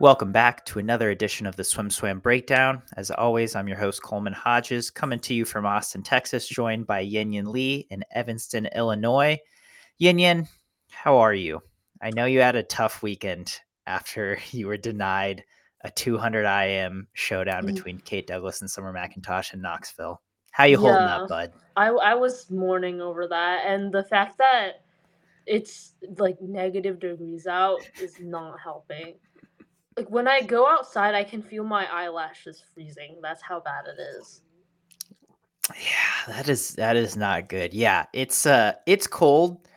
Welcome back to another edition of the Swim Swam Breakdown. As always, I'm your host, Coleman Hodges, coming to you from Austin, Texas, joined by Yin Yin Lee in Evanston, Illinois. Yin Yin, how are you? I know you had a tough weekend after you were denied a 200 IM showdown Mm. between Kate Douglas and Summer McIntosh in Knoxville. How you holding Yeah. up, bud? I I was mourning over that, and the fact that it's like negative degrees out is not helping. Like when I go outside, I can feel my eyelashes freezing. That's how bad it is. Yeah, that is that is not good. Yeah, it's uh it's cold.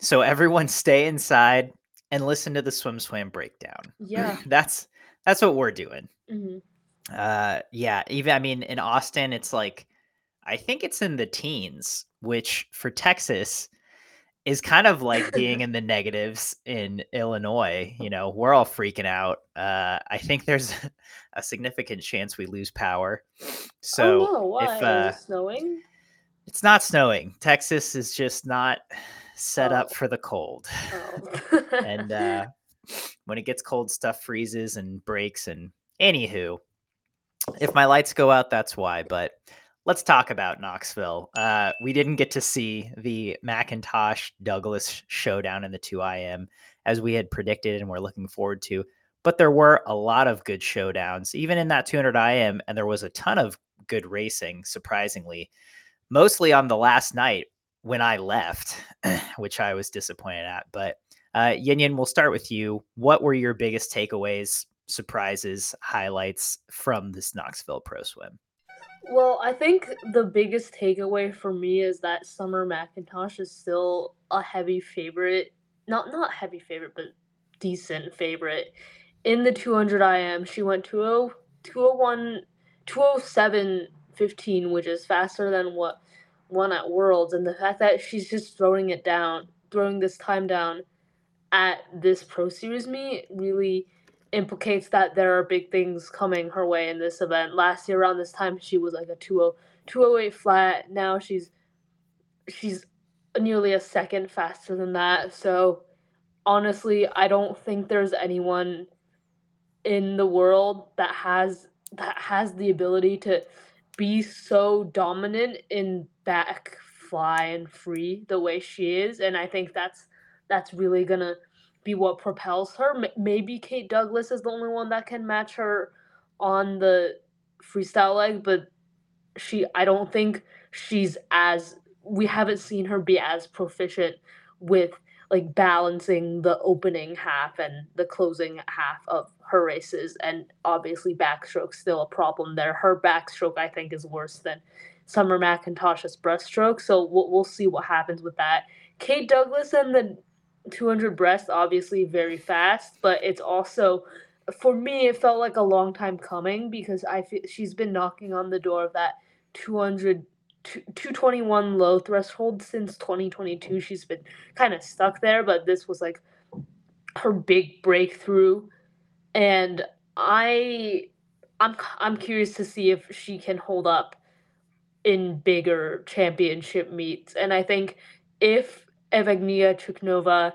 So everyone stay inside and listen to the swim swam breakdown. Yeah. that's that's what we're doing. hmm Uh yeah, even I mean in Austin it's like I think it's in the teens, which for Texas is kind of like being in the negatives in Illinois, you know, we're all freaking out. Uh I think there's a significant chance we lose power. So oh no! Why if is uh it snowing? it's not snowing. Texas is just not set up Oh. for the cold. Oh. and uh, when it gets cold, stuff freezes and breaks. And anywho, if my lights go out, that's why. But let's talk about Knoxville. Uh, we didn't get to see the McIntosh Douglas showdown in the 2IM as we had predicted and we're looking forward to. But there were a lot of good showdowns, even in that 200 IM, and there was a ton of good racing, surprisingly, mostly on the last night when I left, which I was disappointed at. But uh, Yin Yin, we'll start with you. What were your biggest takeaways, surprises, highlights from this Knoxville Pro Swim? Well, I think the biggest takeaway for me is that Summer McIntosh is still a heavy favorite. Not not heavy favorite, but decent favorite. In the 200 IM, she went 20, 201 207 15, which is faster than what won at Worlds. And the fact that she's just throwing it down, throwing this time down at this Pro Series meet really implicates that there are big things coming her way in this event. Last year around this time she was like a 20 208 flat. Now she's she's nearly a second faster than that. So honestly, I don't think there's anyone in the world that has that has the ability to be so dominant in back fly and free the way she is and I think that's that's really going to be what propels her. Maybe Kate Douglas is the only one that can match her on the freestyle leg, but she I don't think she's as we haven't seen her be as proficient with like balancing the opening half and the closing half of her races and obviously backstroke's still a problem there. Her backstroke I think is worse than Summer McIntosh's breaststroke, so we'll, we'll see what happens with that. Kate Douglas and the 200 breast obviously very fast but it's also for me it felt like a long time coming because i feel she's been knocking on the door of that 200 two- 221 low threshold since 2022 she's been kind of stuck there but this was like her big breakthrough. And i i'm i'm curious to see if she can hold up in bigger championship meets. And i think if Evgenia Chikunova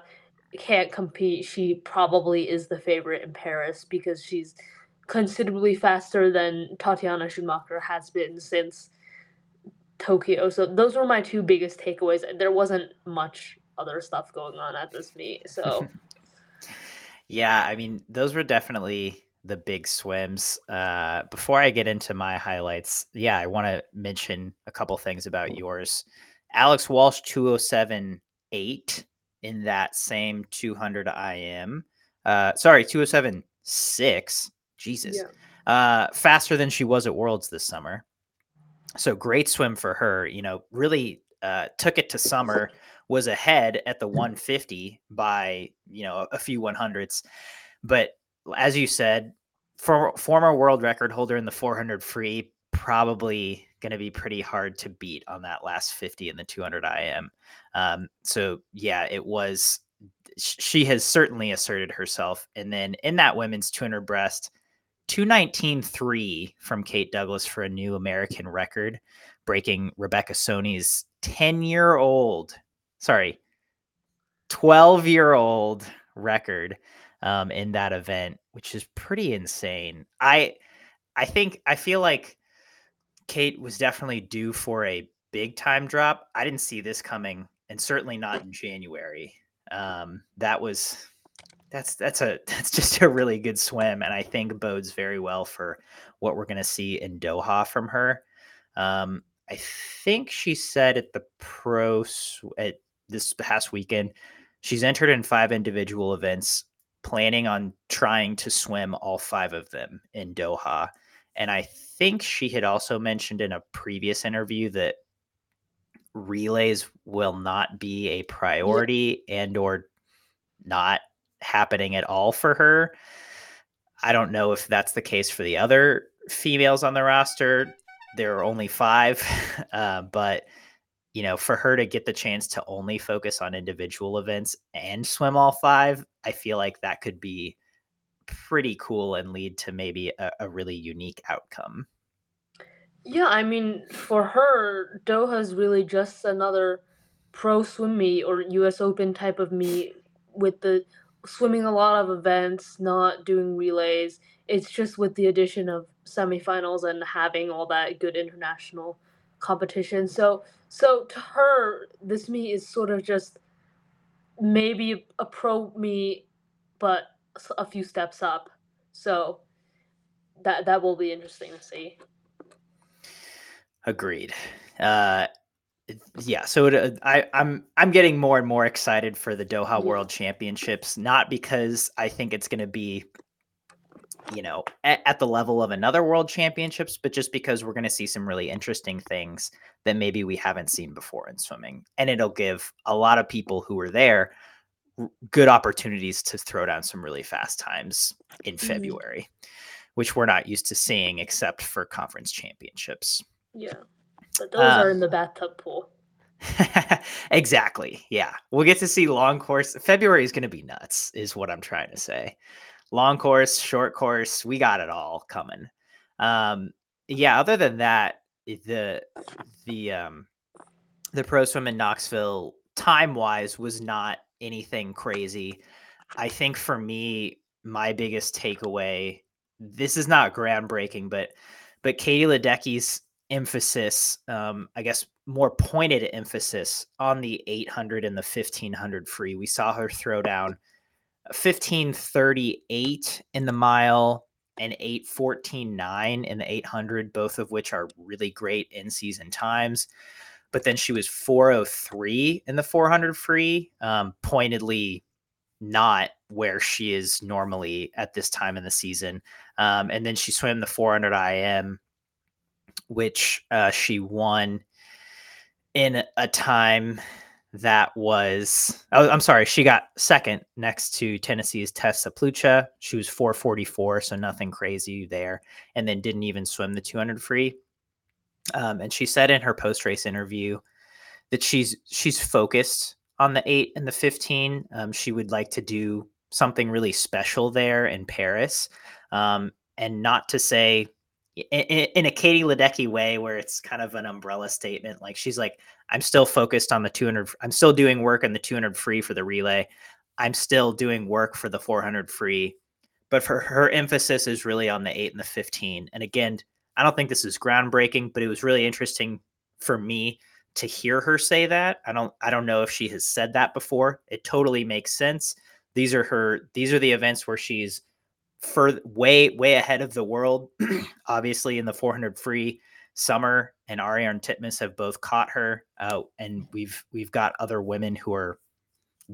can't compete, she probably is the favorite in Paris because she's considerably faster than Tatjana Schoenmaker has been since Tokyo. So those were my two biggest takeaways. There wasn't much other stuff going on at this meet. So Yeah, I mean, those were definitely the big swims. Uh, before I get into my highlights, yeah, I want to mention a couple things about yours. Alex Walsh, 207 8 in that same 200 IM. Uh, sorry, 207 6. Jesus. yeah. Uh, faster than she was at Worlds this summer. So great swim for her. You know, really uh, took it to summer, was ahead at the 150 by, you know, a few 100s. But as you said, for former world record holder in the 400 free, probably going to be pretty hard to beat on that last 50 in the 200 IM. Um, so yeah, it was. She has certainly asserted herself, and then in that women's 200 breast, 219.3 from Kate Douglas for a new American record, breaking Rebecca Soni's 10 year old, sorry, 12 year old record. um, in that event, which is pretty insane. I I think I feel like Kate was definitely due for a big time drop. I didn't see this coming, and certainly not in January. Um, that was that's that's a that's just a really good swim, and I think bodes very well for what we're going to see in Doha from her. Um, I think she said at the pro at this past weekend, she's entered in five individual events, planning on trying to swim all five of them in Doha. And I think she had also mentioned in a previous interview that relays will not be a priority and or not happening at all for her. I don't know if that's the case for the other females on the roster. There are only five, uh, but you know, for her to get the chance to only focus on individual events and swim all five, I feel like that could be pretty cool and lead to maybe a, a really unique outcome. Yeah, I mean, for her, Doha is really just another pro swim meet or US Open type of meet with the swimming a lot of events, not doing relays. It's just with the addition of semifinals and having all that good international competition. So so to her, this meet is sort of just maybe a pro meet, but a few steps up. So that that will be interesting to see. Agreed. Uh, yeah, so it, uh, I, I'm I'm getting more and more excited for the Doha yeah. World Championships, not because I think it's going to be, you know, at, at, the level of another World Championships, but just because we're going to see some really interesting things that maybe we haven't seen before in swimming, and it'll give a lot of people who are there good opportunities to throw down some really fast times in mm-hmm. February, which we're not used to seeing except for conference championships. Yeah. But those are in the bathtub pool. exactly. Yeah. We'll get to see long course. February is going to be nuts, is what I'm trying to say. Long course, short course, we got it all coming. Um, yeah, other than that, the the um the pro swim in Knoxville time wise was not anything crazy. I think for me, my biggest takeaway, this is not groundbreaking, but but Katie Ledecky's emphasis, um, I guess more pointed emphasis on the 800 and the 1500 free. We saw her throw down 1538 in the mile and 814.9 in the 800, both of which are really great in season times. But then she was 403 in the 400 free, um, pointedly not where she is normally at this time in the season. Um, and then she swam the 400 IM which uh, she won in a time that was oh, I'm sorry, she got second next to Tennessee's Tessa Plucha. She was 444, so nothing crazy there, and then didn't even swim the 200 free. Um, and she said in her post race interview that she's she's focused on the eight and the 15. Um, she would like to do something really special there in Paris, um, and not to say in, a Katie Ledecky way where it's kind of an umbrella statement. Like she's like, I'm still focused on the 200. I'm still doing work on the 200 free for the relay. I'm still doing work for the 400 free, but for her emphasis is really on the eight and the 15. And again, I don't think this is groundbreaking, but it was really interesting for me to hear her say that. I don't I don't know if she has said that before. It totally makes sense. These are her these are the events where she's for way way ahead of the world. Obviously, in the 400 free, Summer and Ariarne Titmus have both caught her, uh, and we've we've got other women who are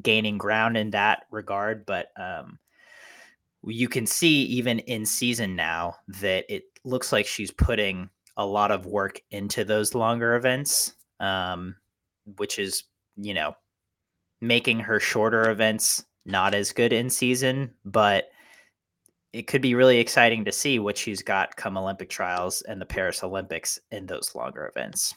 gaining ground in that regard. But um, you can see even in season now that it looks like she's putting a lot of work into those longer events, um, which is you know making her shorter events not as good in season, but it could be really exciting to see what she's got come Olympic trials and the Paris Olympics in those longer events.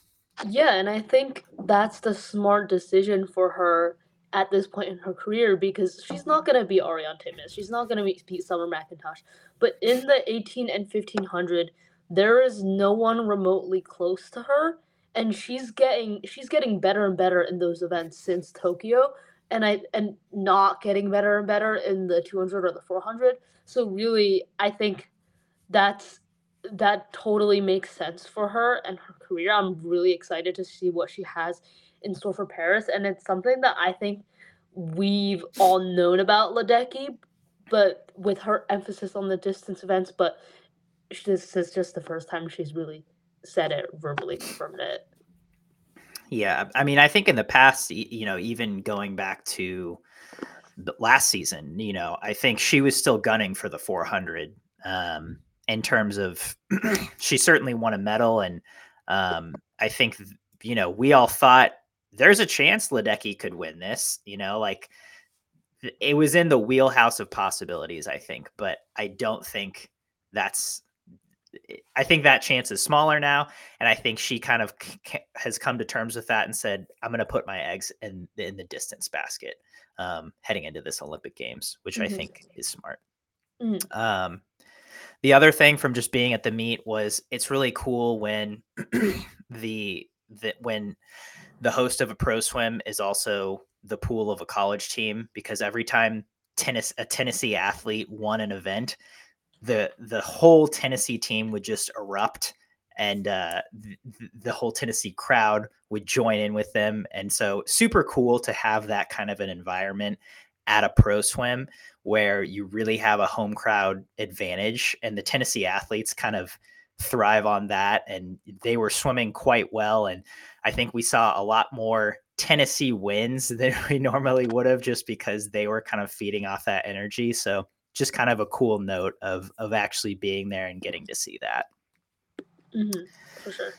Yeah, and I think that's the smart decision for her at this point in her career because she's not going to be Ariarne Titmus. She's not going to beat Summer McIntosh. But in the 18 and 1500, there is no one remotely close to her and she's getting she's getting better and better in those events since Tokyo and I and not getting better and better in the 200 or the 400. So really, I think that's that totally makes sense for her and her career. I'm really excited to see what she has in store for Paris, and it's something that I think we've all known about Ledecky, but with her emphasis on the distance events. But this is just the first time she's really said it verbally confirmed it. Yeah, I mean, I think in the past, you know, even going back to last season, you know, I think she was still gunning for the 400 um, in terms of she certainly won a medal, and um, I think you know we all thought there's a chance Ledecky could win this. You know, like it was in the wheelhouse of possibilities, I think, but I don't think that's I think that chance is smaller now, and I think she kind of c- has come to terms with that and said, "I'm going to put my eggs in in the distance basket um, heading into this Olympic Games," which mm-hmm. I think is smart. Mm-hmm. Um, the other thing from just being at the meet was it's really cool when the that when the host of a pro swim is also the pool of a college team because every time tennis a Tennessee athlete won an event, the the whole Tennessee team would just erupt and uh, the, the whole Tennessee crowd would join in with them. And so, super cool to have that kind of an environment at a pro swim where you really have a home crowd advantage. And the Tennessee athletes kind of thrive on that. And they were swimming quite well. And I think we saw a lot more Tennessee wins than we normally would have just because they were kind of feeding off that energy. So, just kind of a cool note of of actually being there and getting to see that. Mm-hmm, for sure.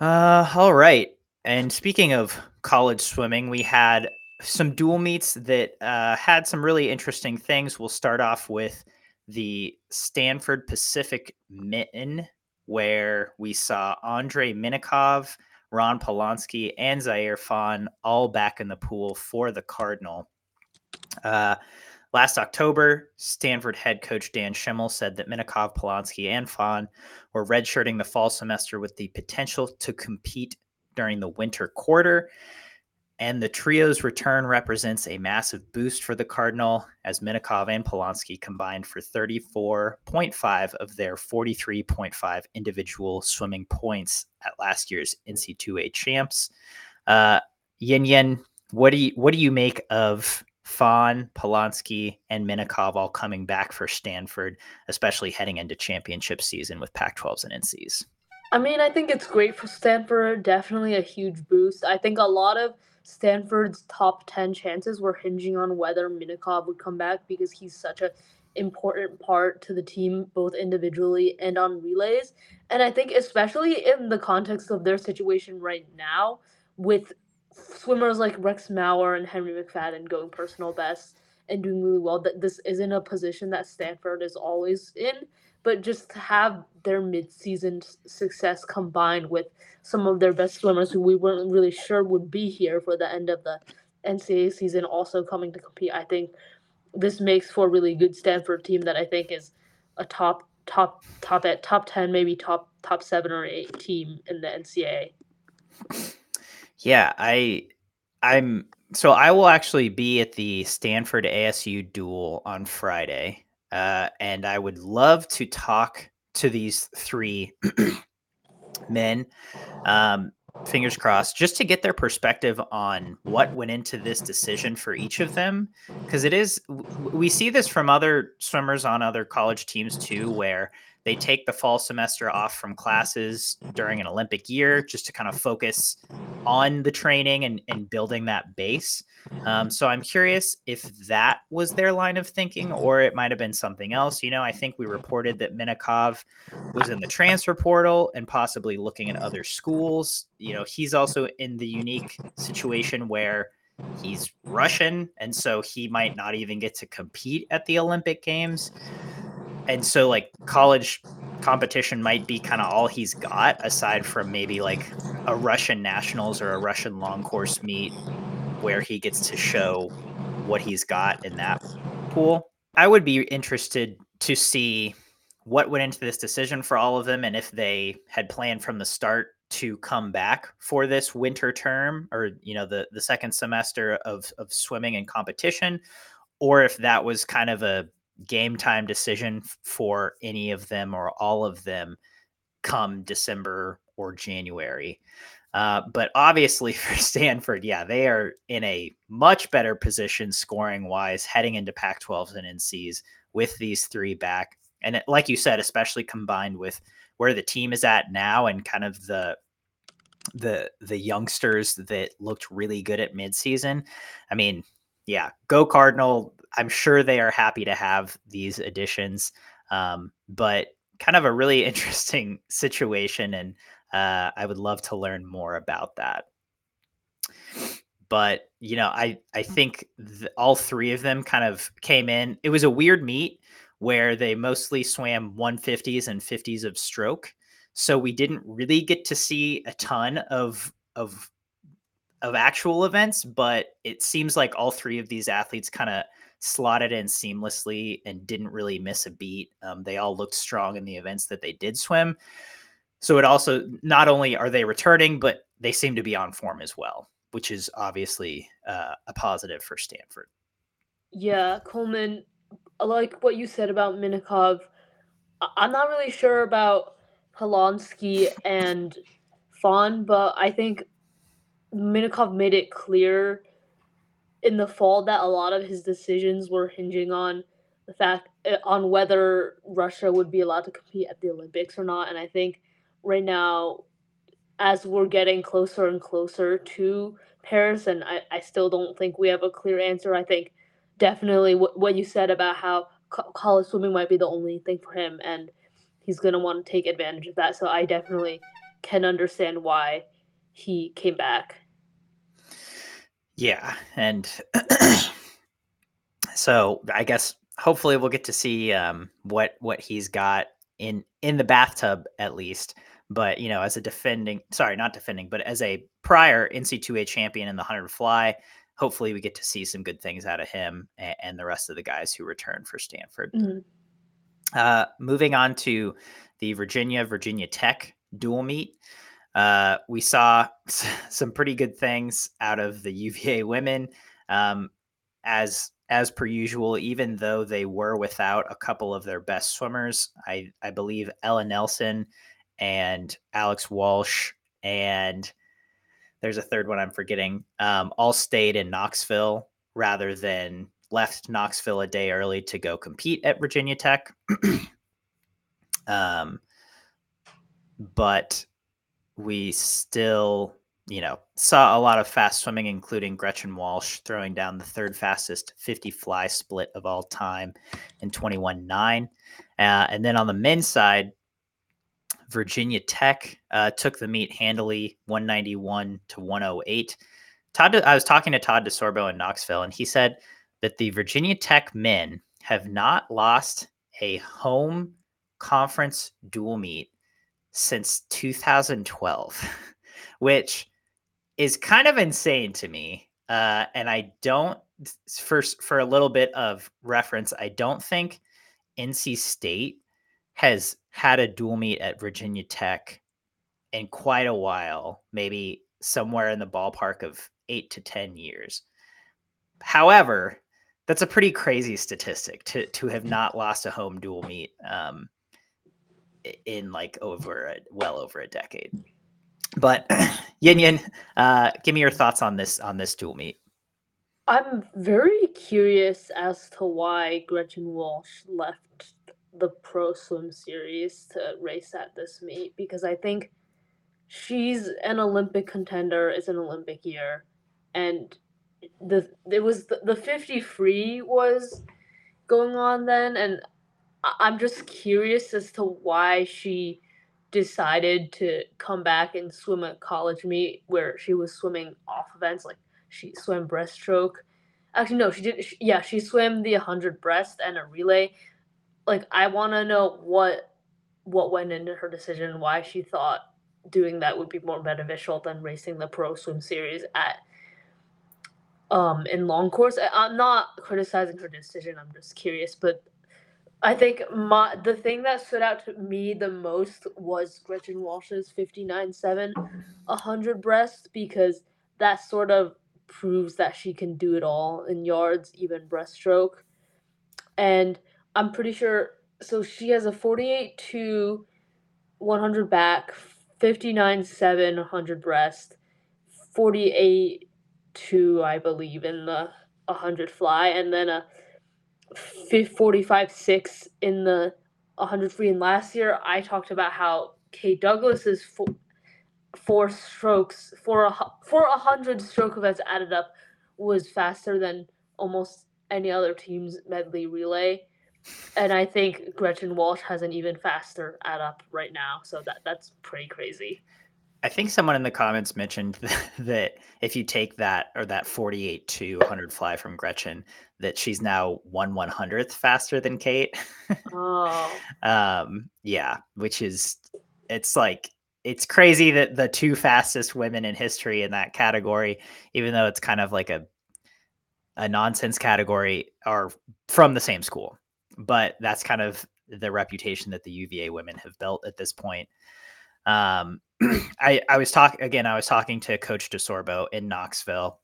Uh, all right. And speaking of college swimming, we had some dual meets that uh, had some really interesting things. We'll start off with the Stanford Pacific Mitten, where we saw Andrei Minakov, Ron Polonsky, and Zaire Fawn all back in the pool for the Cardinal. Uh, Last October, Stanford head coach Dan Schemmel said that Minakov, Polonsky, and Fawn were redshirting the fall semester with the potential to compete during the winter quarter. And the trio's return represents a massive boost for the Cardinal as Minakov and Polonsky combined for 34.5 of their 43.5 individual swimming points at last year's NC2A champs. Uh, Yin Yin, what do you what do you make of Fawn, Polonsky, and Minakov all coming back for Stanford, especially heading into championship season with Pac 12s and NCs. I mean, I think it's great for Stanford. Definitely a huge boost. I think a lot of Stanford's top 10 chances were hinging on whether Minakov would come back because he's such a important part to the team both individually and on relays. And I think especially in the context of their situation right now with swimmers like Rex Maurer and Henry McFadden going personal best and doing really well. That this isn't a position that Stanford is always in, but just to have their mid-season success combined with some of their best swimmers who we weren't really sure would be here for the end of the NCAA season also coming to compete. I think this makes for a really good Stanford team that I think is a top top top at top 10 maybe top top 7 or 8 team in the NCAA. Yeah, I I'm so I will actually be at the Stanford ASU dual on Friday. Uh, and I would love to talk to these three men. Um, fingers crossed, just to get their perspective on what went into this decision for each of them. Because it is, we see this from other swimmers on other college teams too, where they take the fall semester off from classes during an Olympic year just to kind of focus on the training and, and building that base. Um, so I'm curious if that was their line of thinking or it might have been something else. You know, I think we reported that Minakov was in the transfer portal and possibly looking at other schools. You know, he's also in the unique situation where he's Russian, and so he might not even get to compete at the Olympic Games and so like college competition might be kind of all he's got aside from maybe like a Russian nationals or a Russian long course meet where he gets to show what he's got in that pool. I would be interested to see what went into this decision for all of them and if they had planned from the start to come back for this winter term or you know the the second semester of of swimming and competition or if that was kind of a game time decision for any of them or all of them come December or January. Uh, but obviously for Stanford, yeah, they are in a much better position scoring wise heading into Pac 12s and NCs with these three back. And it, like you said, especially combined with where the team is at now and kind of the the the youngsters that looked really good at midseason. I mean, yeah, go Cardinal. I'm sure they are happy to have these additions. Um, but kind of a really interesting situation and uh, I would love to learn more about that. But you know, I I think th- all three of them kind of came in. It was a weird meet where they mostly swam 150s and 50s of stroke, so we didn't really get to see a ton of of of actual events. But it seems like all three of these athletes kind of slotted in seamlessly and didn't really miss a beat. Um, they all looked strong in the events that they did swim. So it also not only are they returning, but they seem to be on form as well, which is obviously uh, a positive for Stanford. Yeah, Coleman, like what you said about Minakov, I'm not really sure about Polonsky and Fawn, but I think Minakov made it clear in the fall that a lot of his decisions were hinging on the fact eh, on whether Russia would be allowed to compete at the Olympics or not. And I think right now, as we're getting closer and closer to Paris, and I, I still don't think we have a clear answer. I think definitely what, what you said about how co- college swimming might be the only thing for him, and he's going to want to take advantage of that. So I definitely can understand why he came back. Yeah. And so I guess hopefully we'll get to see um, what what he's got in in the bathtub at least but you know, as a defending, sorry, not defending, but as a prior NC2A champion in the 100 fly, hopefully we get to see some good things out of him and, and the rest of the guys who return for Stanford. Mm-hmm. Uh, moving on to the Virginia Virginia Tech dual meet. Uh, we saw some pretty good things out of the UVA women. Um, as as per usual, even though they were without a couple of their best swimmers, I I believe Ella Nelson and Alex Walsh and there's a third one I'm forgetting. Um, all stayed in Knoxville rather than left Knoxville a day early to go compete at Virginia Tech. um, but we still, you know, saw a lot of fast swimming, including Gretchen Walsh throwing down the third fastest 50 fly split of all time in 21 9. Uh, and then on the men's side, Virginia Tech uh, took the meet handily, 191 to 108. Todd, I was talking to Todd DeSorbo in Knoxville, and he said that the Virginia Tech men have not lost a home conference dual meet since 2012, which is kind of insane to me. Uh, and I don't, for for a little bit of reference, I don't think NC State has had a dual meet at Virginia Tech in quite a while, maybe somewhere in the ballpark of eight to 10 years. However, that's a pretty crazy statistic to, to have not lost a home dual meet um, in like over a, well over a decade. But Yin Yin, uh, give me your thoughts on this on this dual meet. I'm very curious as to why Gretchen Walsh left the pro swim series to race at this meet because I think she's an Olympic contender. It's an Olympic year, and the it was the, the fifty free was going on then, and I'm just curious as to why she decided to come back and swim a college meet where she was swimming off events like she swam breaststroke. Actually, no, she did. She, yeah, she swam the 100 breast and a relay, like I want to know what what went into her decision, why she thought doing that would be more beneficial than racing the pro swim series at um in long course. I'm not criticizing her decision. I'm just curious, but I think my the thing that stood out to me the most was Gretchen Walsh's 59.7 100 breast because that sort of proves that she can do it all in yards, even breaststroke. And I'm pretty sure so she has a 48 to 100 back, 59 7 100 breast, 48 2 I believe in the 100 fly and then a 45 6 in the 100 free. And last year, I talked about how Kate Douglas's four, four strokes for a for a hundred stroke events added up was faster than almost any other team's medley relay. And I think Gretchen Walsh has an even faster add up right now. So that that's pretty crazy. I think someone in the comments mentioned that if you take that or that 48 to 100 fly from Gretchen, that she's now one one hundredth faster than Kate. Oh. um, yeah, which is it's like it's crazy that the two fastest women in history in that category, even though it's kind of like a a nonsense category, are from the same school. But that's kind of the reputation that the UVA women have built at this point. Um, I I was talking again. I was talking to Coach DeSorbo in Knoxville,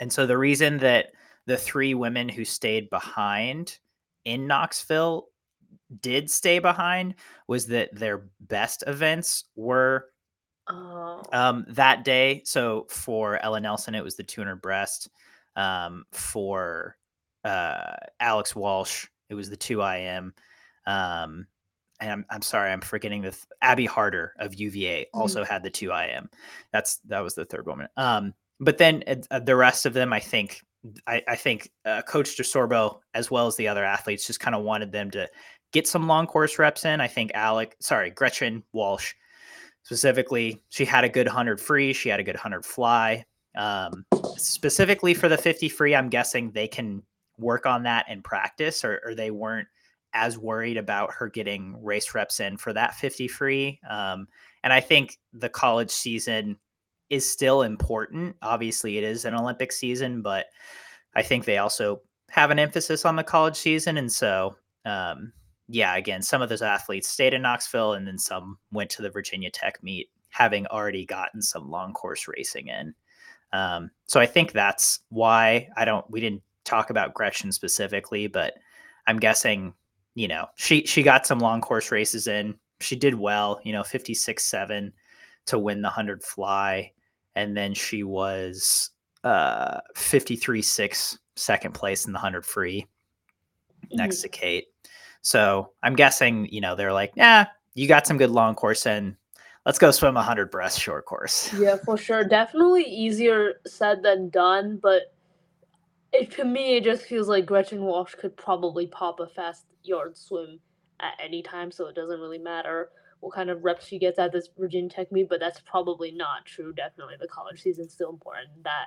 and so the reason that the three women who stayed behind in Knoxville did stay behind was that their best events were Oh. um, that day. So for Ella Nelson, it was the 200 breast. Um, for uh, Alex Walsh, it was the 2 IM. Um, and I'm, I'm sorry, I'm forgetting the th- Abby Harder of UVA also had the 2 IM. That's that was the third woman. Um, but then uh, the rest of them, I think, I, I think uh, Coach DeSorbo, as well as the other athletes, just kind of wanted them to get some long course reps in. I think Alec, sorry, Gretchen Walsh specifically, she had a good 100 free, she had a good 100 fly. Um, specifically for the 50 free, I'm guessing they can work on that in practice, or, or they weren't as worried about her getting race reps in for that 50 free. Um, and I think the college season is still important. Obviously, it is an Olympic season, but I think they also have an emphasis on the college season. And so, um, yeah, again, some of those athletes stayed in Knoxville and then some went to the Virginia Tech meet, having already gotten some long course racing in. Um, so I think that's why I don't, we didn't talk about Gretchen specifically, but I'm guessing, you know, she, she got some long course races in. She did well, you know, 56 7 to win the 100 fly and then she was uh 53 6 second place in the 100 free next mm-hmm. to Kate. So I'm guessing, you know, they're like, yeah, you got some good long course and let's go swim a 100 breast short course. Yeah, for sure. Definitely easier said than done, but it, to me, it just feels like Gretchen Walsh could probably pop a fast yard swim at any time, so it doesn't really matter what kind of reps she gets at this Virginia Tech meet, but that's probably not true. Definitely, the college season is still important. That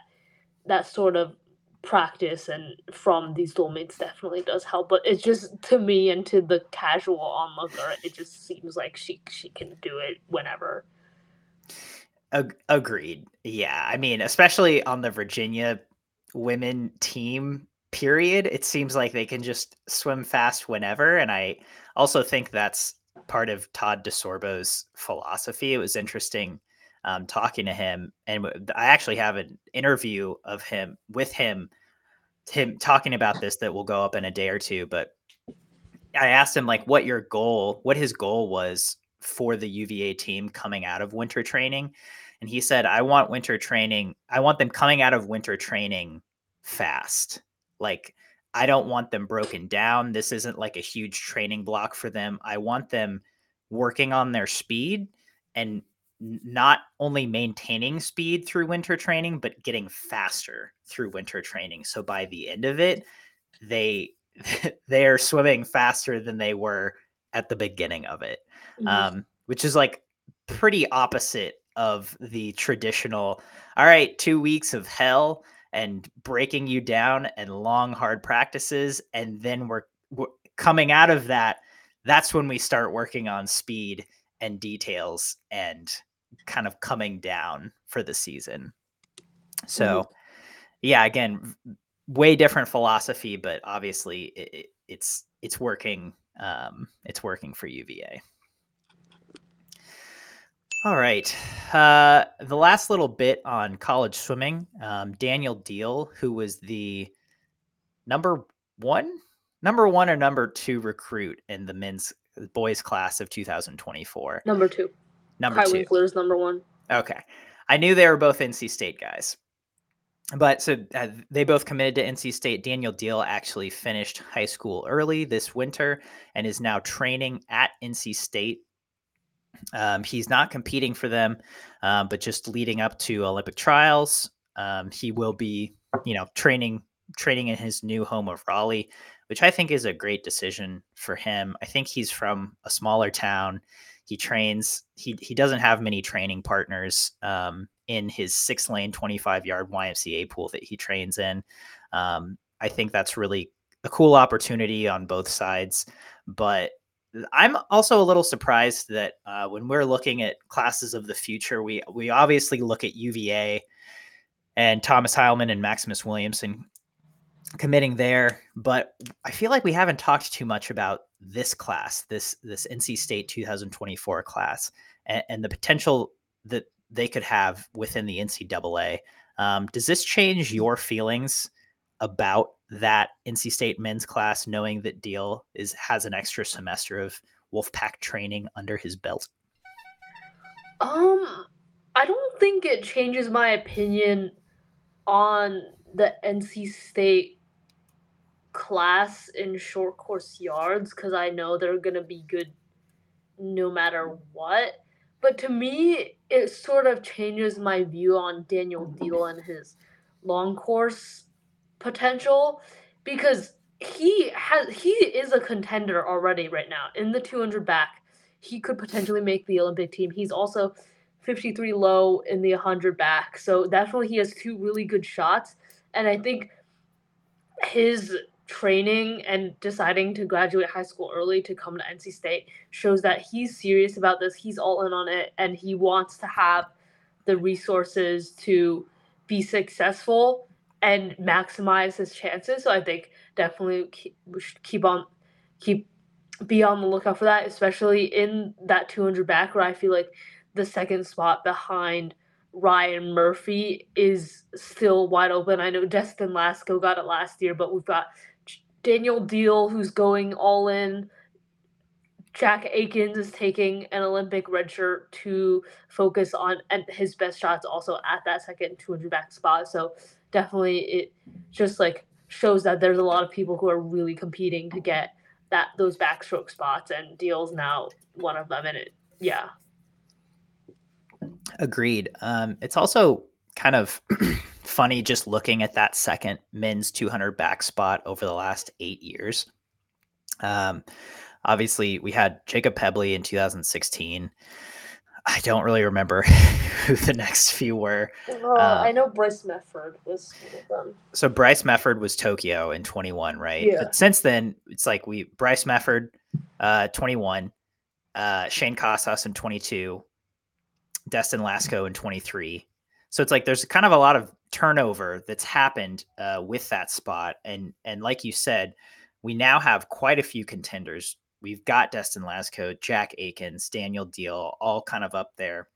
that sort of practice and from these dual meets definitely does help. But it's just to me and to the casual onlooker, it just seems like she she can do it whenever. Agreed. Yeah, I mean, especially on the Virginia women team period, it seems like they can just swim fast whenever, and I also think that's part of Todd DeSorbo's philosophy. It was interesting um, talking to him, and I actually have an interview of him with him, him talking about this that will go up in a day or two. But I asked him like what your goal, what his goal was for the UVA team coming out of winter training, and he said, "I want winter training. I want them coming out of winter training fast, like." I don't want them broken down. This isn't like a huge training block for them. I want them working on their speed and not only maintaining speed through winter training, but getting faster through winter training. So by the end of it, they they are swimming faster than they were at the beginning of it, mm-hmm. um, which is like pretty opposite of the traditional. All right, two weeks of hell and breaking you down and long hard practices and then we're, we're, coming out of that that's when we start working on speed and details and kind of coming down for the season so mm-hmm. yeah again way different philosophy but obviously it, it's it's working. Um, it's working for UVA. All right. Uh, the last little bit on college swimming. Um, Daniel Diehl, who was the number one, number one or number two recruit in the men's boys class of 2024. Number two. Number Kai two. Winkler's number one. Okay. I knew they were both NC State guys. But so uh, they both committed to NC State. Daniel Diehl actually finished high school early this winter and is now training at NC State. Um, he's not competing for them, um, but just leading up to Olympic trials, um, he will be, you know, training training in his new home of Raleigh, which I think is a great decision for him. I think he's from a smaller town. He trains. He he doesn't have many training partners um, in his six lane, twenty five yard YMCA pool that he trains in. Um, I think that's really a cool opportunity on both sides. But I'm also a little surprised that uh, when we're looking at classes of the future, we we obviously look at UVA and Thomas Heilman and Maximus Williamson committing there, but I feel like we haven't talked too much about this class, this this NC State 2024 class, and, and the potential that they could have within the NCAA. Um, does this change your feelings about that NC State men's class, knowing that Diehl is has an extra semester of Wolfpack training under his belt? Um, I don't think it changes my opinion on the NC State class in short course yards because I know they're to be good no matter what. But to me, it sort of changes my view on Daniel Diehl and his long course potential because he has he is a contender already right now in the 200 back. He could potentially make the Olympic team. He's also 53 low in the 100 back. So definitely he has two really good shots and I think his training and deciding to graduate high school early to come to NC State shows that he's serious about this. He's all in on it and he wants to have the resources to be successful and maximize his chances. So I think definitely we should keep on keep be on the lookout for that, especially in that 200 back where I feel like the second spot behind Ryan Murphy is still wide open. I know Destin Lasco got it last year, but we've got Daniel Diehl who's going all in. Jack Aikins is taking an Olympic red shirt to focus on and his best shots also at that second 200 back spot. So definitely it just like shows that there's a lot of people who are really competing to get that those backstroke spots and Diehl's now one of them and it yeah. Agreed. Um it's also kind of funny just looking at that second men's 200 back spot over the last eight years. Um obviously we had jacob pebley in 2016 I don't really remember who the next few were. Uh, uh, I know Bryce Mefford was. So Bryce Mefford was Tokyo in 21, right? Yeah. But since then, it's like we Bryce Mefford, uh, 21, uh, Shane Casas in 22, Destin Lasco in 23. So it's like there's kind of a lot of turnover that's happened uh, with that spot, and and like you said, we now have quite a few contenders we've got Destin Lasco, Jack Aikins, Daniel Diehl, all kind of up there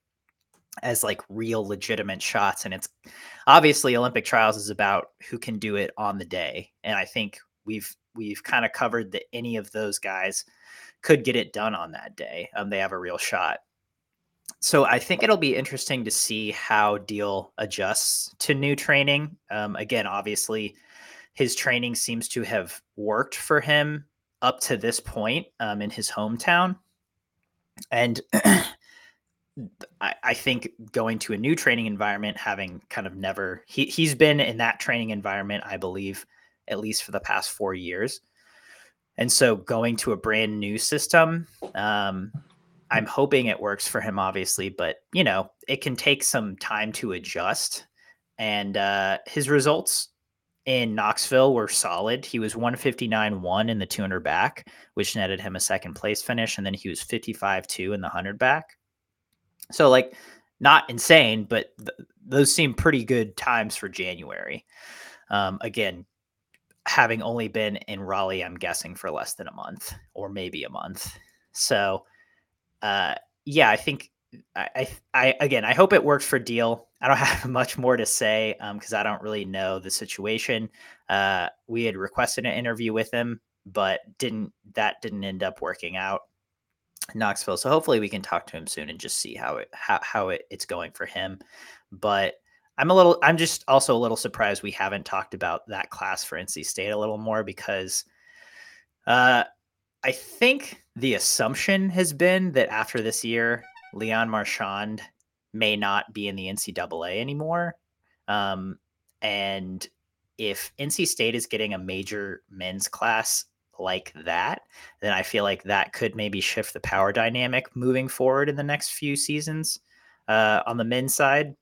as like real legitimate shots. And it's obviously Olympic trials is about who can do it on the day. And I think we've we've kind of covered that any of those guys could get it done on that day. Um, they have a real shot. So I think it'll be interesting to see how Diehl adjusts to new training. Um, again, obviously, his training seems to have worked for him up to this point um, in his hometown. And I, I, think going to a new training environment, having kind of never, he, he's been in that training environment, I believe, at least for the past four years. And so going to a brand new system, um, I'm hoping it works for him, obviously, but you know, it can take some time to adjust. And uh, his results in Knoxville were solid. He was 159 1 in the 200 back, which netted him a second place finish. And then he was 55 2 in the 100 back. So, like, not insane, but th- those seem pretty good times for January. Um, again, having only been in Raleigh, I'm guessing for less than a month or maybe a month. So, uh, yeah, I think I, I, I, again, I hope it works for Diehl. I don't have much more to say because um, I don't really know the situation. Uh, we had requested an interview with him, but didn't that didn't end up working out. Knoxville. So hopefully we can talk to him soon and just see how it how, how it, it's going for him. But I'm a little I'm just also a little surprised we haven't talked about that class for NC State a little more because uh I think the assumption has been that after this year, Leon Marchand may not be in the NCAA anymore. Um, and if NC State is getting a major men's class like that, then I feel like that could maybe shift the power dynamic moving forward in the next few seasons uh, on the men's side.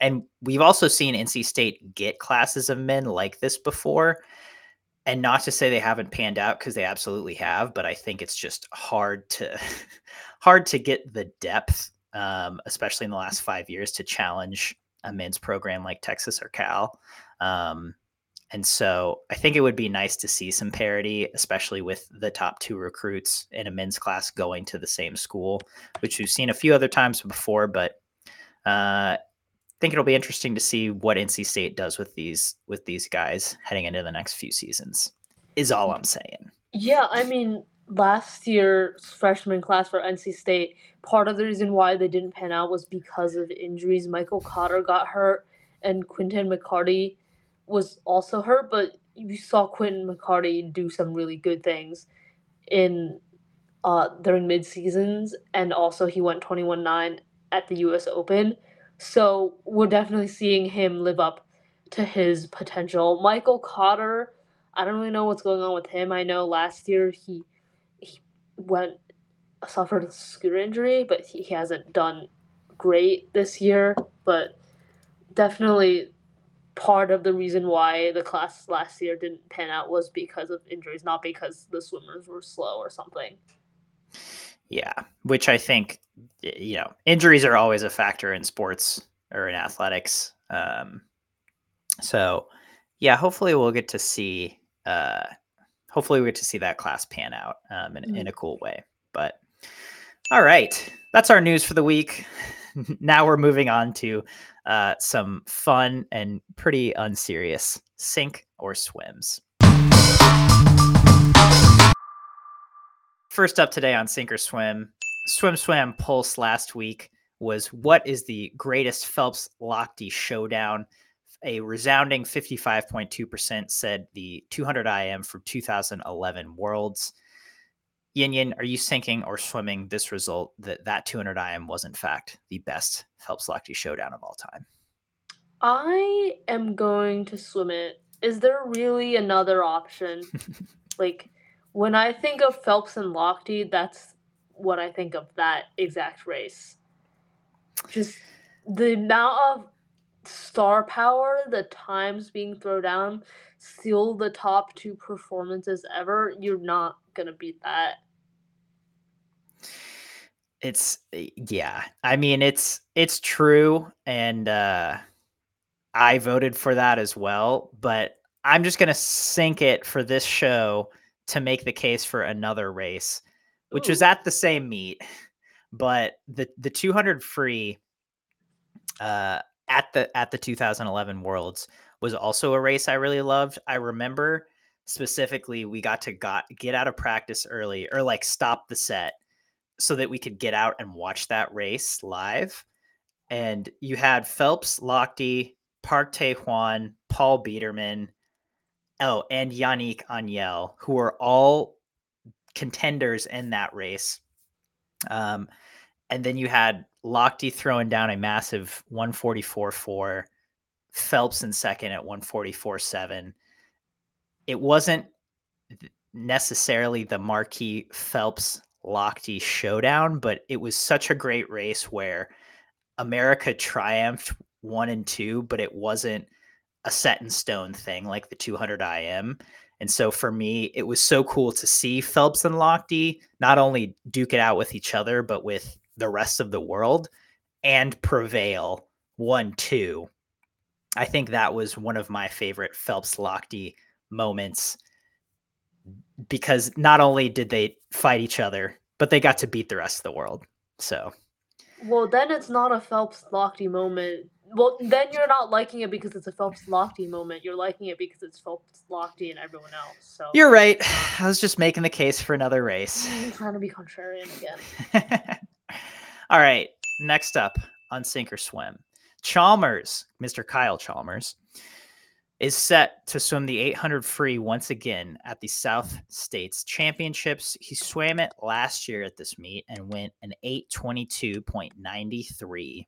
And we've also seen NC State get classes of men like this before. And not to say they haven't panned out because they absolutely have, but I think it's just hard to hard to get the depth, um, especially in the last five years, to challenge a men's program like Texas or Cal. Um, and so I think it would be nice to see some parity, especially with the top two recruits in a men's class going to the same school, which we've seen a few other times before. But uh, I think it'll be interesting to see what NC State does with these with these guys heading into the next few seasons. Is all I'm saying. Yeah, I mean, last year's freshman class for NC State, part of the reason why they didn't pan out was because of injuries. Michael Cotter got hurt, and Quinton McCarty was also hurt, but you saw Quinton McCarty do some really good things in uh, during mid seasons, and also he went 21 9 at the US Open. So we're definitely seeing him live up to his potential. Michael Cotter, I don't really know what's going on with him. I know last year he he went suffered a scooter injury, but he, he hasn't done great this year. But definitely part of the reason why the class last year didn't pan out was because of injuries, not because the swimmers were slow or something. Yeah, which I think you know injuries are always a factor in sports or in athletics. Um, so yeah, hopefully we'll get to see. Uh, hopefully we get to see that class pan out um, in, mm. in a cool way. But all right, that's our news for the week. now we're moving on to uh, some fun and pretty unserious sink or swims. First up today on Sink or Swim, Swim Swam Pulse last week was what is the greatest Phelps Lochte showdown? A resounding 55.2% said the 200 IM from 2011 Worlds. Yin Yin, are you sinking or swimming this result that that 200 IM was in fact the best Phelps Lochte showdown of all time? I am going to swim it. Is there really another option? like when I think of Phelps and Lochte, that's what I think of that exact race. Just the amount of star power, the times being thrown down, still the top two performances ever. You're not gonna beat that. It's eh, yeah. I mean, it's it's true, and uh, I voted for that as well. But I'm just gonna sink it for this show to make the case for another race, which Ooh. was at the same meet, but the the 200 free uh, at the at the 2011 Worlds was also a race I really loved. I remember specifically we got to got get out of practice early or like stop the set so that we could get out and watch that race live. And you had Phelps, Lochte, Park Tae-hwan, Paul Biedermann, oh, and Yannick Agnel, who are all contenders in that race. Um, and then you had Lochte throwing down a massive 144.4, Phelps in second at 144.7. It wasn't necessarily the marquee Phelps Lochte showdown, but it was such a great race where America triumphed one and two, but it wasn't a set in stone thing like the 200 IM. And so for me, it was so cool to see Phelps and Lochte not only duke it out with each other, but with the rest of the world and prevail one two. I think that was one of my favorite Phelps Lochte moments because not only did they fight each other, but they got to beat the rest of the world. So, well, then it's not a Phelps Lochte moment. Well, then you're not liking it because it's a Phelps Lochte moment. You're liking it because it's Phelps Lochte and everyone else. So you're right. I was just making the case for another race. I'm trying to be contrarian again. All right. Next up on Sink or Swim, Chalmers, Mr. Kyle Chalmers, is set to swim the 800 free once again at the South States Championships. He swam it last year at this meet and went an 822.93.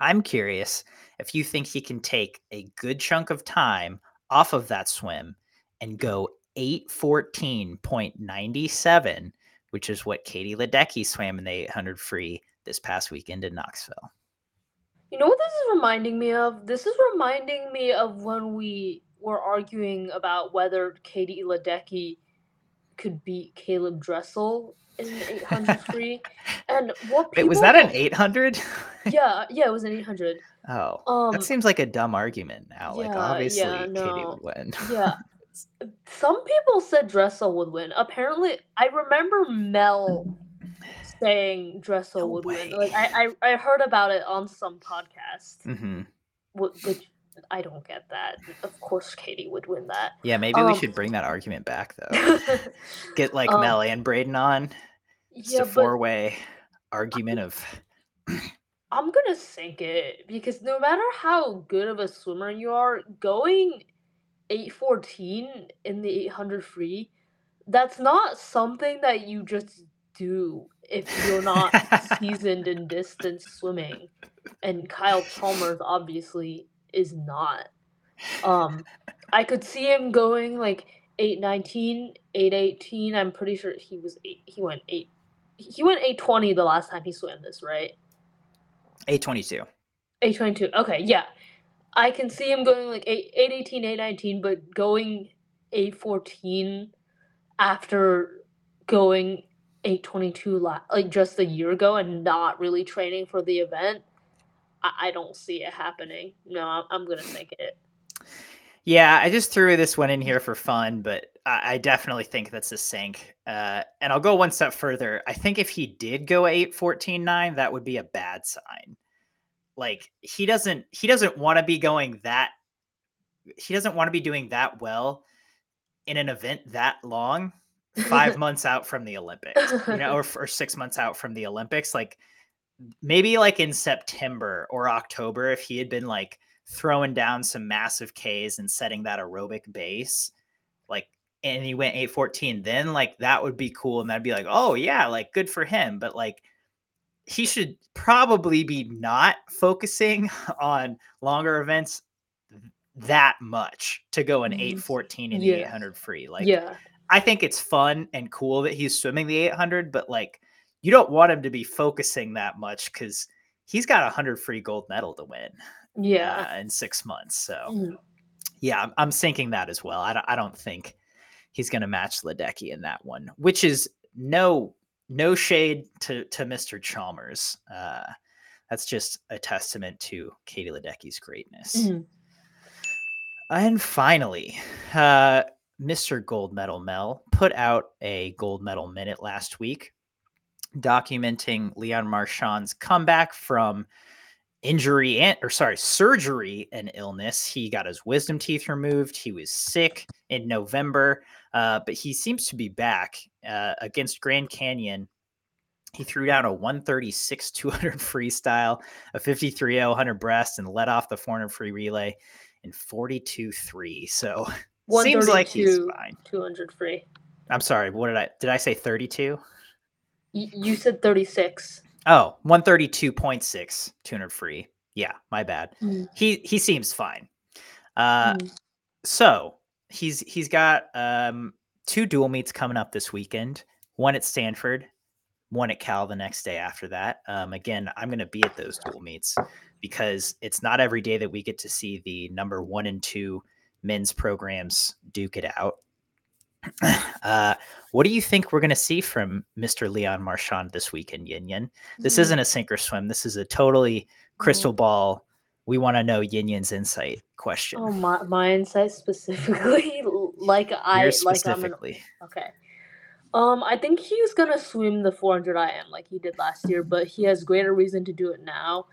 I'm curious if you think he can take a good chunk of time off of that swim and go 814.97, which is what Katie Ledecky swam in the 800 free this past weekend in Knoxville. You know what this is reminding me of? This is reminding me of when we were arguing about whether Katie Ledecky could beat Caleb Dressel in the 800 free. and what Wait, was that an 800? yeah, yeah, it was an 800. Oh, um, that seems like a dumb argument now. Yeah, like, obviously, yeah, no. Katie would win. yeah. Some people said Dressel would win. Apparently, I remember Mel saying Dressel no would way. win. Like I, I, I heard about it on some podcast, mm-hmm. which I don't get that. Of course, Katie would win that. Yeah, maybe um, we should bring that argument back though. get like um, Mel and Braden on. It's yeah, a four way argument of. I'm gonna sink it because no matter how good of a swimmer you are, going 814 in the 800 free, that's not something that you just do if you're not seasoned in distance swimming. And Kyle Chalmers obviously is not. Um, I could see him going like 819, 818. I'm pretty sure he was eight. He went eight. He went 820 the last time he swam this, right? 822. 822. Okay, yeah. I can see him going like 8, 818, 819, but going 814 after going 822 la- like just a year ago and not really training for the event, I, I don't see it happening. No, I'm, I'm gonna sink it. Yeah, I just threw this one in here for fun, but I, I definitely think that's a sink. Uh, and I'll go one step further. I think if he did go 8 14 9, that would be a bad sign. Like he doesn't he doesn't want to be going that he doesn't want to be doing that well in an event that long five months out from the Olympics, you know, or, or six months out from the Olympics. Like maybe like in September or October, if he had been like throwing down some massive Ks and setting that aerobic base, like, and he went 814, then like that would be cool. And that'd be like, oh, yeah, like good for him. But like, he should probably be not focusing on longer events that much to go an 814 in yeah. the 800 free. Like, yeah, I think it's fun and cool that he's swimming the 800, but like you don't want him to be focusing that much because he's got a 100 free gold medal to win. Yeah. Uh, in six months. So, mm. yeah, I'm, I'm sinking that as well. I don't, I don't think he's going to match Ledecky in that one, which is no no shade to to Mr. Chalmers. Uh, that's just a testament to Katie Ledecky's greatness. Mm-hmm. And finally, uh, Mr. Gold Medal Mel put out a gold medal minute last week documenting Leon Marchand's comeback from injury and or sorry, surgery and illness. He got his wisdom teeth removed. He was sick in November, uh, but he seems to be back uh, against Grand Canyon. He threw down a 136 200 freestyle, a 53 100 breast, and led off the 400 free relay in 42 3. So Seems like he's fine. 200 free. I'm sorry. What did I did I say 32? Y- you said 36. Oh, 132.6 200 free. Yeah, my bad. Mm. He he seems fine. Uh mm. so, he's he's got um two dual meets coming up this weekend. One at Stanford, one at Cal the next day after that. Um again, I'm going to be at those dual meets because it's not every day that we get to see the number 1 and 2 men's programs duke it out. Uh, what do you think we're going to see from Mr. Leon Marchand this weekend, Yin Yin? This mm-hmm. isn't a sink or swim. This is a totally crystal ball. We want to know Yin Yin's insight question. Oh, my, my insight specifically. like I Yours like I'm an, specifically. okay. Um, I think he's gonna swim the 400 IM like he did last year, but he has greater reason to do it now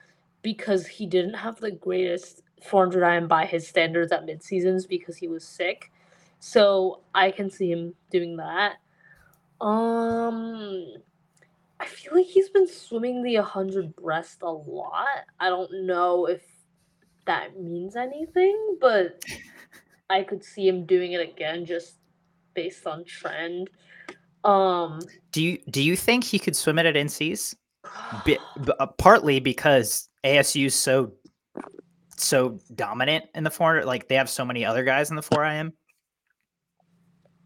because he didn't have the greatest 400 IM by his standards at mid seasons because he was sick. So I can see him doing that. Um, I feel like he's been swimming the 100 breast a lot. I don't know if that means anything, but I could see him doing it again just based on trend. Um, Do you do you think he could swim it at NC's? B- uh, partly because ASU's so so dominant in the 400 like they have so many other guys in the 4IM.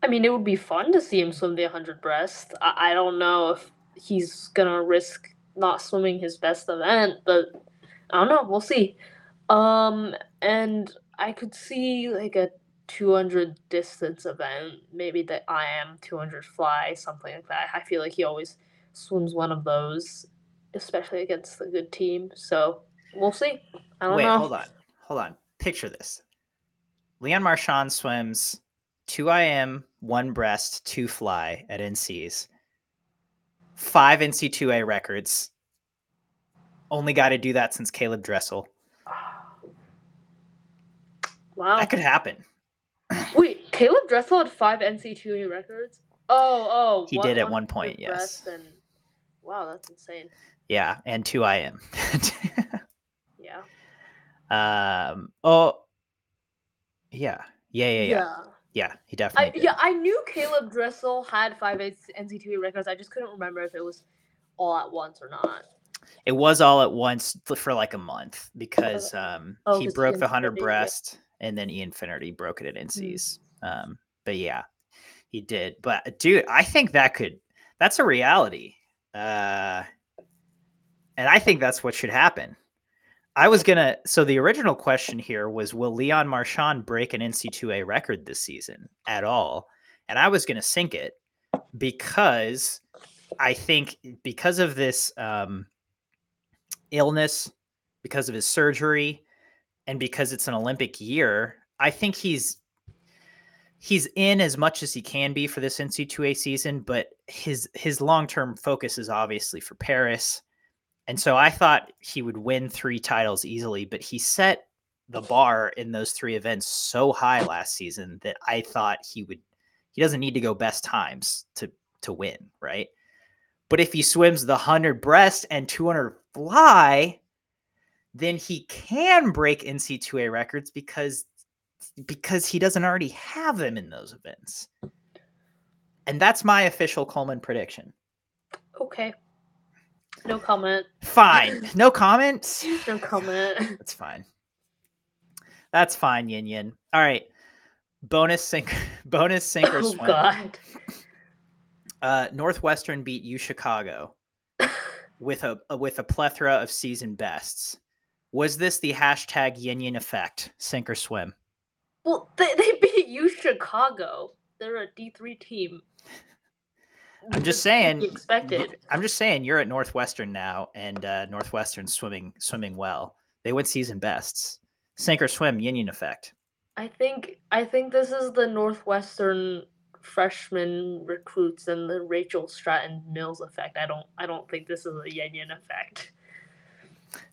I mean, it would be fun to see him swim the 100 breast. I, I don't know if he's gonna risk not swimming his best event, but I don't know. We'll see. Um, and I could see like a 200 distance event, maybe the IM 200 fly, something like that. I feel like he always swims one of those, especially against a good team. So we'll see. I don't Wait, know. hold on. Hold on. Picture this. Leon Marchand swims 2 IM, 1 breast, 2 fly at NC's. 5 NC2A records. Only guy to do that since Caleb Dressel. Wow. That could happen. Wait, Caleb Dressel had five NC2A records. Oh, oh, He one- did at one one point, yes. And wow, that's insane. Yeah, and 2 IM. Yeah. um oh yeah. Yeah, yeah, yeah. Yeah, he definitely I, did. yeah, I knew Caleb Dressel had five NC2A records. I just couldn't remember if it was all at once or not. It was all at once for like a month because um Oh, he broke the hundred breast. yeah. And then Ian Finnerty broke it at NC's. Um, but yeah, he did. But dude, I think that could that's a reality. Uh and I think that's what should happen. I was gonna so the original question here was will Leon Marchand break an NC2A record this season at all? And I was gonna sink it because I think because of this um illness, because of his surgery, and because it's an Olympic year, I think he's he's in as much as he can be for this NC2A season, but his his long-term focus is obviously for Paris. And so I thought he would win 3 titles easily, but he set the bar in those 3 events so high last season that I thought he would he doesn't need to go best times to to win, right? But if he swims the 100 breast and 200 fly, then he can break NC2A records because because he doesn't already have them in those events. And that's my official Coleman prediction. Okay. No comment. Fine. No comment. No comment. That's fine. That's fine, Yin Yin. All right. Bonus sink bonus sink or oh swim. God. Uh Northwestern beat U Chicago with a with a plethora of season bests. Was this the hashtag Yin Yin effect? Sink or swim? Well, they, they beat you, Chicago. They're a D three team. I'm just That's to be saying. Expected. I'm just saying you're at Northwestern now, and uh, Northwestern swimming swimming well. They went season bests. Sink or swim, Yin Yin effect. I think I think this is the Northwestern freshman recruits and the Rachel Stratton Mills effect. I don't I don't think this is a Yin Yin effect.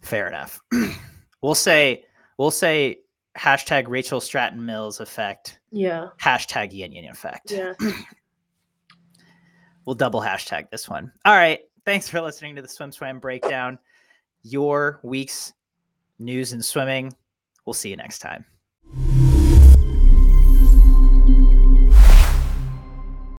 Fair enough. we'll say we'll say hashtag Rachel Stratton Mills effect. Yeah. Hashtag Yin Yin effect. Yeah. We'll double hashtag this one. All right. Thanks for listening to the Swim Swam breakdown. Your week's news and swimming. We'll see you next time.